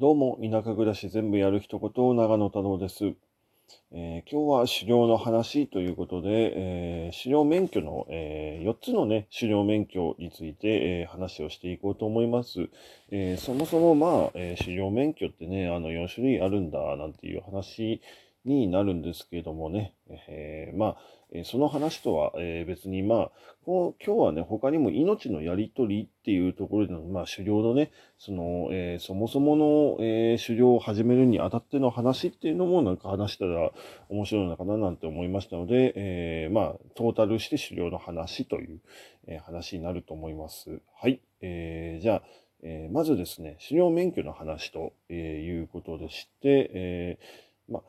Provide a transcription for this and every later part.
どうも、田舎暮らし全部やる一言、長野太郎です。えー、今日は狩猟の話ということで、えー、狩猟免許の、えー、4つのね、狩猟免許について、え話をしていこうと思います。えそもそもまあ、え狩猟免許ってね、あの4種類あるんだ、なんていう話になるんですけれどもね、えー、まあ、えその話とは、えー、別に、まあ、こう今日はね、他にも命のやりとりっていうところでの、まあ、狩猟のね、その、え、そもそもの、え狩猟を始めるにあたっての話っていうのもなんか話したら面白いのかななんて思いましたので、えまあ、トータルして狩猟の話という、え話になると思います。はい。えじゃあ、えまずですね、狩猟免許の話と、えいうことでして、えまあ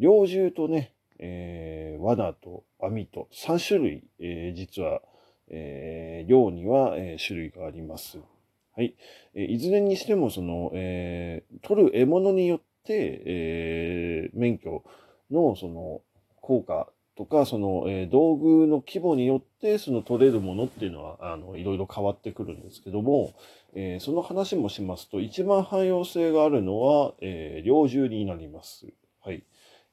猟銃とね、えー、罠と網と3種類、えー、実は、えー、漁には、えー、種類があります。はい。えー、いずれにしても、その、えー、取る獲物によって、えー、免許の、その、効果とか、その、えー、道具の規模によって、その取れるものっていうのは、あの、いろいろ変わってくるんですけども、えー、その話もしますと、一番汎用性があるのは、えー、猟銃になります。はい。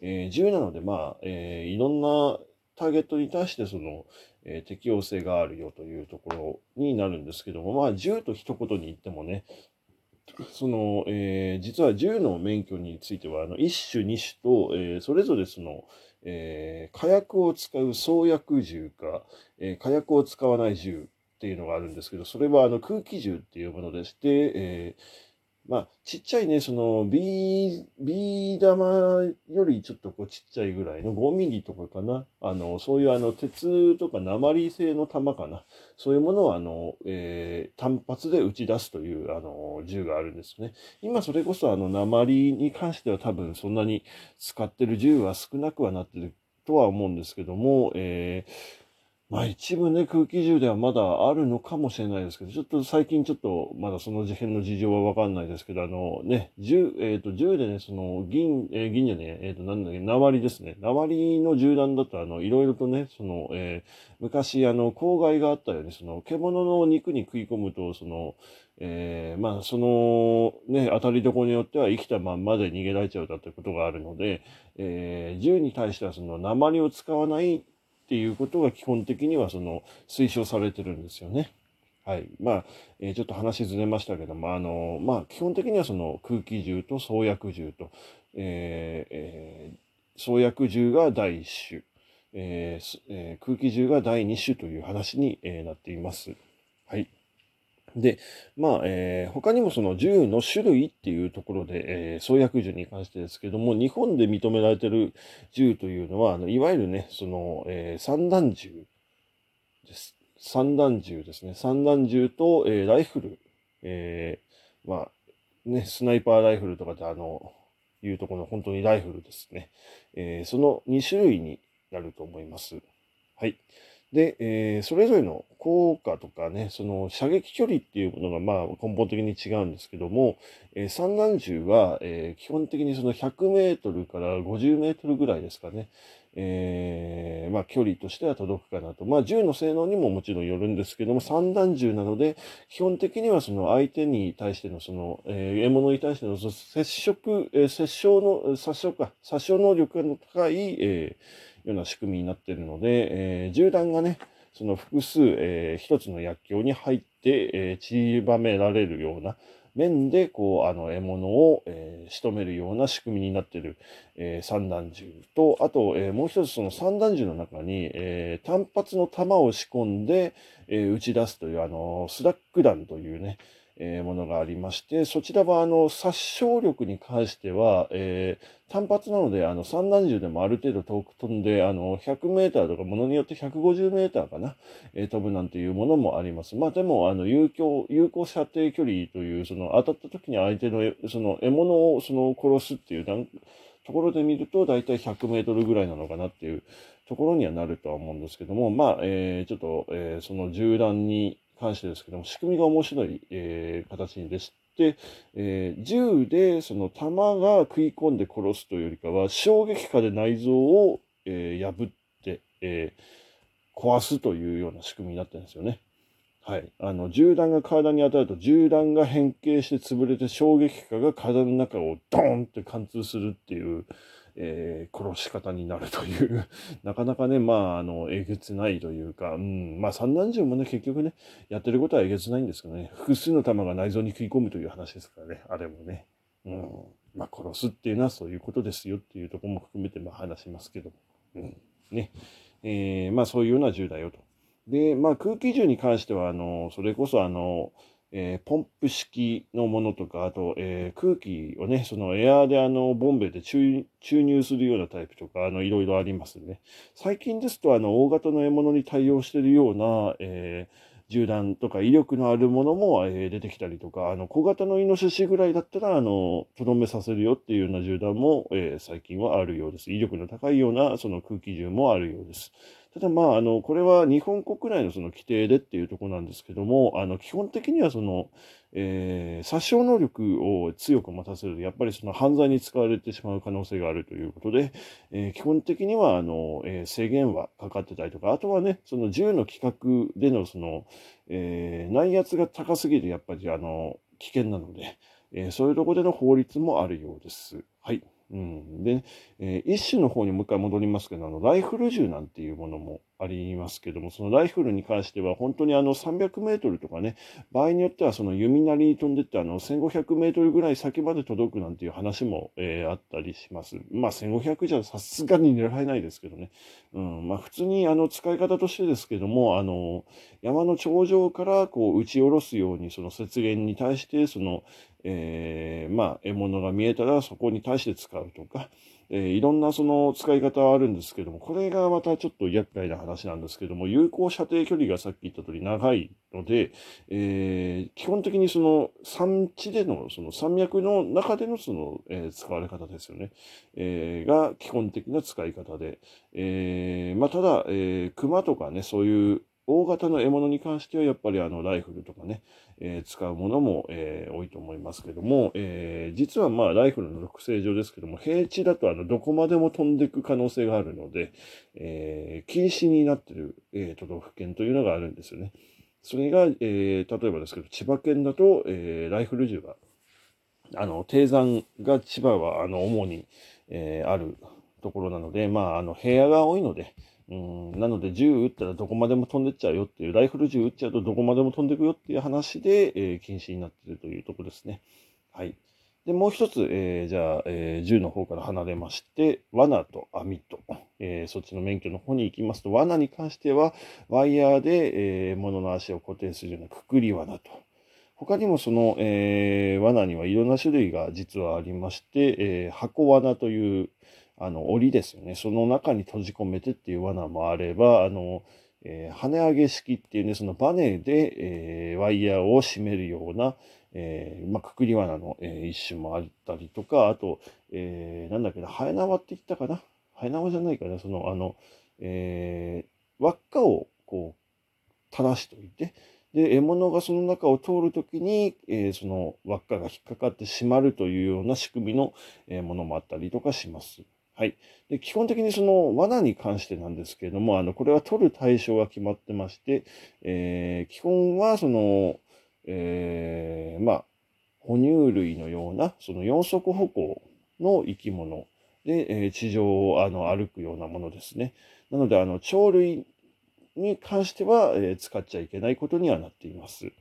えー、自由なので、まあ、えー、いろんなターゲットに対してその、えー、適用性があるよというところになるんですけども、まあ、銃と一言に言ってもね、その、えー、実は銃の免許については、あの、一種二種と、えー、それぞれその、えー、火薬を使う創薬銃か、えー、火薬を使わない銃っていうのがあるんですけど、それはあの空気銃っていうものでして、えー、まあ、ちっちゃいね、その、ビー、玉よりちょっとこうちっちゃいぐらいの5ミリとかかな。あの、そういうあの、鉄とか鉛製の弾かな。そういうものをあの、えー、単発で打ち出すという、あの、銃があるんですね。今それこそあの、鉛に関しては多分そんなに使ってる銃は少なくはなってるとは思うんですけども、えーまあ一部ね、空気銃ではまだあるのかもしれないですけど、ちょっと最近ちょっとまだその事変の事情はわかんないですけど、あのね、銃、えっ、ー、と、銃でね、その銀、えー、銀じゃねえ、っ、ー、と、なんだっけ、鉛ですね。鉛の銃弾だと、あの、いろいろとね、その、えー、昔、あの、公害があったように、その、獣の肉に食い込むと、その、えー、まあ、その、ね、当たりどこによっては生きたまんまで逃げられちゃうだということがあるので、えー、銃に対してはその鉛を使わないっていうことが基本的にはその推奨されてるんですよね。はい。まあ、えー、ちょっと話ずれましたけども、あの、まあ、基本的にはその空気銃と創薬銃と、えーえー、創薬銃が第一種、えーえー、空気銃が第二種という話に、えー、なっています。はい。で、まあ、えー、他にもその銃の種類っていうところで、えー、創薬銃に関してですけども、日本で認められてる銃というのは、あのいわゆるね、その、えー、散弾銃です。散弾銃ですね。散弾銃と、えー、ライフル、えー、まあ、ね、スナイパーライフルとかであの、いうところの本当にライフルですね。えー、その2種類になると思います。はい。で、えー、それぞれの効果とかね、その射撃距離っていうものがまあ根本的に違うんですけども、えー、散弾銃は、えー、基本的にその100メートルから50メートルぐらいですかね、えー、まあ距離としては届くかなと。まあ銃の性能にももちろんよるんですけども、散弾銃なので、基本的にはその相手に対してのその、えー、獲物に対しての接触、えー、殺傷の、殺傷か、殺傷能力が高い、えーような仕組みになっているので、えー、銃弾がね、その複数、えー、一つの薬莢に入って、えー、散りばめられるような面で、こう、あの、獲物を、えー、仕留めるような仕組みになっている、えー、散弾銃と、あと、えー、もう一つその散弾銃の中に、えー、単発の弾を仕込んで、えー、撃ち出すという、あの、スラッグ弾というね、えー、ものがありまして、そちらはあの殺傷力に関しては、えー、単発なのであの散弾銃でもある程度遠く飛んで、あの100メーターとかものによって150メーターかな、えー、飛ぶなんていうものもあります。まあでも、あの有効、有効射程距離という、その当たった時に相手のその獲物をその殺すっていう段ところで見ると、だいたい100メートルぐらいなのかなっていうところにはなるとは思うんですけども、まあ、えー、ちょっと、えー、その銃弾に関してですけども、仕組みが面白い、えー、形でして、えー、銃でその弾が食い込んで殺すというよりかは、衝撃波で内臓を、えー、破って、えー、壊すというような仕組みになってるんですよね。はい。あの、銃弾が体に当たると、銃弾が変形して潰れて衝撃波が体の中をドーンって貫通するっていう、えー、殺し方になるという なかなかね、まあ、あの、えげつないというか、うん、まあ、散弾銃もね、結局ね、やってることはえげつないんですけどね、複数の弾が内臓に食い込むという話ですからね、あれもね。うん。まあ、殺すっていうのはそういうことですよっていうところも含めて、まあ、話しますけど、うん。ね。えー、まあ、そういうような銃だよと。で、まあ、空気銃に関しては、あの、それこそ、あの、えー、ポンプ式のものとか、あと、えー、空気をね、そのエアーであの、ボンベで注入するようなタイプとか、あの、いろいろありますね。最近ですと、あの、大型の獲物に対応しているような、えー、銃弾とか威力のあるものも、えー、出てきたりとか、あの、小型のイノシシぐらいだったら、あの、とどめさせるよっていうような銃弾も、えー、最近はあるようです。威力の高いような、その空気銃もあるようです。ただまあ、あの、これは日本国内のその規定でっていうところなんですけども、あの、基本的にはその、えー、殺傷能力を強く持たせると、やっぱりその犯罪に使われてしまう可能性があるということで、えー、基本的には、あの、えー、制限はかかってたりとか、あとはね、その銃の規格でのその、えー、内圧が高すぎる、やっぱりあの、危険なので、えー、そういうところでの法律もあるようです。はい。うん、で、えー、一種の方にもう一回戻りますけど、あの、ライフル銃なんていうものもありますけども、そのライフルに関しては本当にあの300メートルとかね、場合によってはその弓なりに飛んでってあの1500メートルぐらい先まで届くなんていう話も、えー、あったりします。まあ1500じゃさすがに狙えないですけどね。うん、まあ普通にあの使い方としてですけども、あの、山の頂上からこう撃ち下ろすようにその雪原に対してその、えー、まあ獲物が見えたらそこに対して使うとか、えー、いろんなその使い方はあるんですけども、これがまたちょっと厄介な話なんですけども、有効射程距離がさっき言った通り長いので、えー、基本的にその山地での、その山脈の中でのその、えー、使われ方ですよね。えー、が基本的な使い方で、えー、まあただ、えー、熊とかね、そういう大型の獲物に関してはやっぱりあのライフルとかね、えー、使うものも、えー、多いと思いますけども、えー、実はまあライフルの特性上ですけども、平地だとあのどこまでも飛んでいく可能性があるので、え禁止になっている、え都道府県というのがあるんですよね。それが、え例えばですけど、千葉県だと、えライフル銃が、あの、低山が千葉はあの主に、えあるところなので、まあ、あの平野が多いので、うん、なので銃撃ったらどこまでも飛んでっちゃうよっていう、ライフル銃撃っちゃうとどこまでも飛んでくよっていう話で、えー、禁止になっているというところですね。はい。で、もう一つ、えー、じゃあ、えー、銃の方から離れまして、罠と網と、えー、そっちの免許の方に行きますと、罠に関しては、ワイヤーで、えー、物の足を固定するようなくくり罠と。他にもその、えー、罠にはいろんな種類が実はありまして、えー、箱罠という、あの、檻ですよね。その中に閉じ込めてっていう罠もあれば、あの、えー、跳ね上げ式っていうね、そのバネで、えー、ワイヤーを締めるような、えー、まあ、くくり罠の、えー、一種もあったりとか、あと、えー、なんだっけな、ハエ縄って言ったかな？ハエ縄じゃないかな、その、あの、えー、輪っかをこう、垂らしといて、で、獲物がその中を通るときに、えー、その輪っかが引っかかってしまるというような仕組みの、えー、ものもあったりとかします。はい。で、基本的にその罠に関してなんですけれども、あの、これは取る対象が決まってまして、えー、基本はその、えー、まあ、哺乳類のような、その四足歩行の生き物で、えー、地上をあの歩くようなものですね。なので、あの、鳥類に関しては、えー、使っちゃいけないことにはなっています。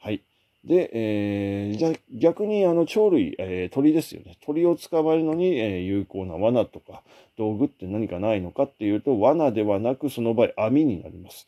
はい。で、えー、じゃ逆にあの鳥類、えー、鳥ですよね。鳥を捕まえるのに、えー、有効な罠とか道具って何かないのかっていうと、罠ではなくその場合網になります。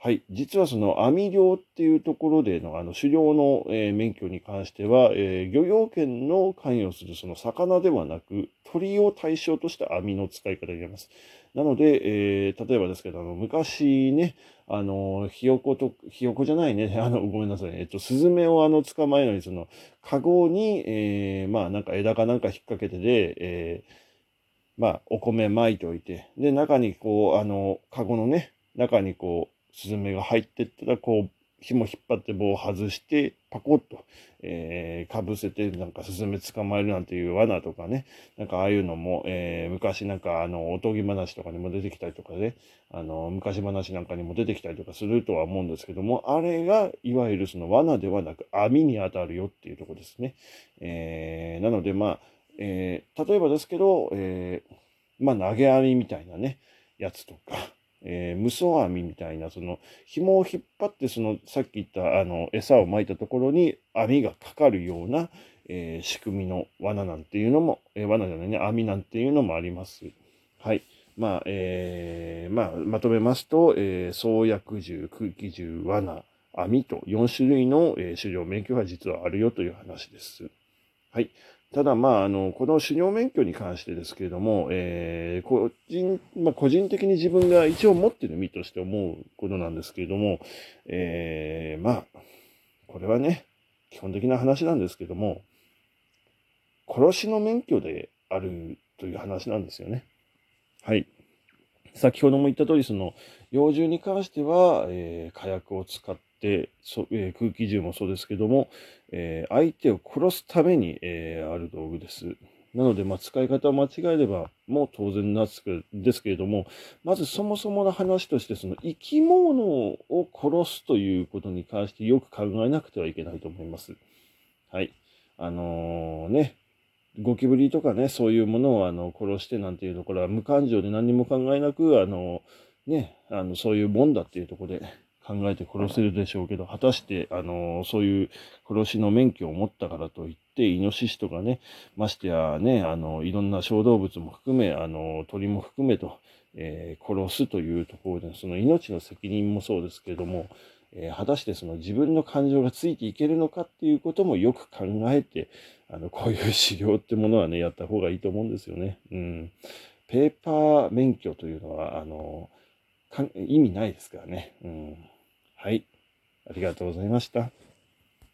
はい。実はその網漁っていうところでのあの狩猟の、えー、免許に関しては、えー、漁業権の関与するその魚ではなく鳥を対象とした網の使い方になります。なので、えー、例えばですけど、あの昔ね、あの、ひよこと、ひよこじゃないね、あの、ごめんなさい、えっと、スズメをあの、捕まえるのに、その、カゴに、えー、まあ、なんか枝かなんか引っ掛けてで、えー、まあ、お米巻いておいて、で、中にこう、あの、カゴのね、中にこう、スズメが入ってったら、こう、紐引っ張って棒を外してパコッと、えー、かぶせてなんかスズメ捕まえるなんていう罠とかね。なんかああいうのも、えー、昔なんかあのおとぎ話とかにも出てきたりとかねあの昔話なんかにも出てきたりとかするとは思うんですけどもあれがいわゆるその罠ではなく網に当たるよっていうとこですね、えー、なのでまあ、えー、例えばですけど、え、まあ投げ網みたいなねやつとか。えー、無双網みたいな、その、紐を引っ張って、その、さっき言った、あの、餌を巻いたところに網がかかるような、えー、仕組みの罠なんていうのも、えー、罠じゃないね、網なんていうのもあります。はい。まあ、えー、まあ、まとめますと、えー、創薬銃、空気銃、罠、網と4種類の、えー、狩猟免許が実はあるよという話です。はい。ただ、まあ、あの、この狩猟免許に関してですけれども、えー、個人、まあ、個人的に自分が一応持ってる身として思うことなんですけれども、えー、まあ、これはね、基本的な話なんですけども、殺しの免許であるという話なんですよね。はい。先ほども言った通り、その、幼獣に関しては、えー、火薬を使っでそ、えー、空気銃もそうですけども、えー、相手を殺すために、えー、ある道具です。なので、まあ、使い方を間違えれば、もう当然ですけれども、まずそもそもの話として、その生き物を殺すということに関してよく考えなくてはいけないと思います。はい。あのー、ね、ゴキブリとかね、そういうものをあの殺してなんていうところは無感情で何も考えなく、あのね、あのそういうもんだっていうところで考えて殺せるでしょうけど、果たして、あの、そういう殺しの免許を持ったからといって、イノシシとかね、ましてやね、あの、いろんな小動物も含め、あの、鳥も含めと、えー、殺すというところで、その命の責任もそうですけれども、えー、果たしてその自分の感情がついていけるのかっていうこともよく考えて、あの、こういう治療ってものはね、やった方がいいと思うんですよね。うん。ペーパー免許というのは、あの、意味ないですからね。うん。はい。ありがとうございました。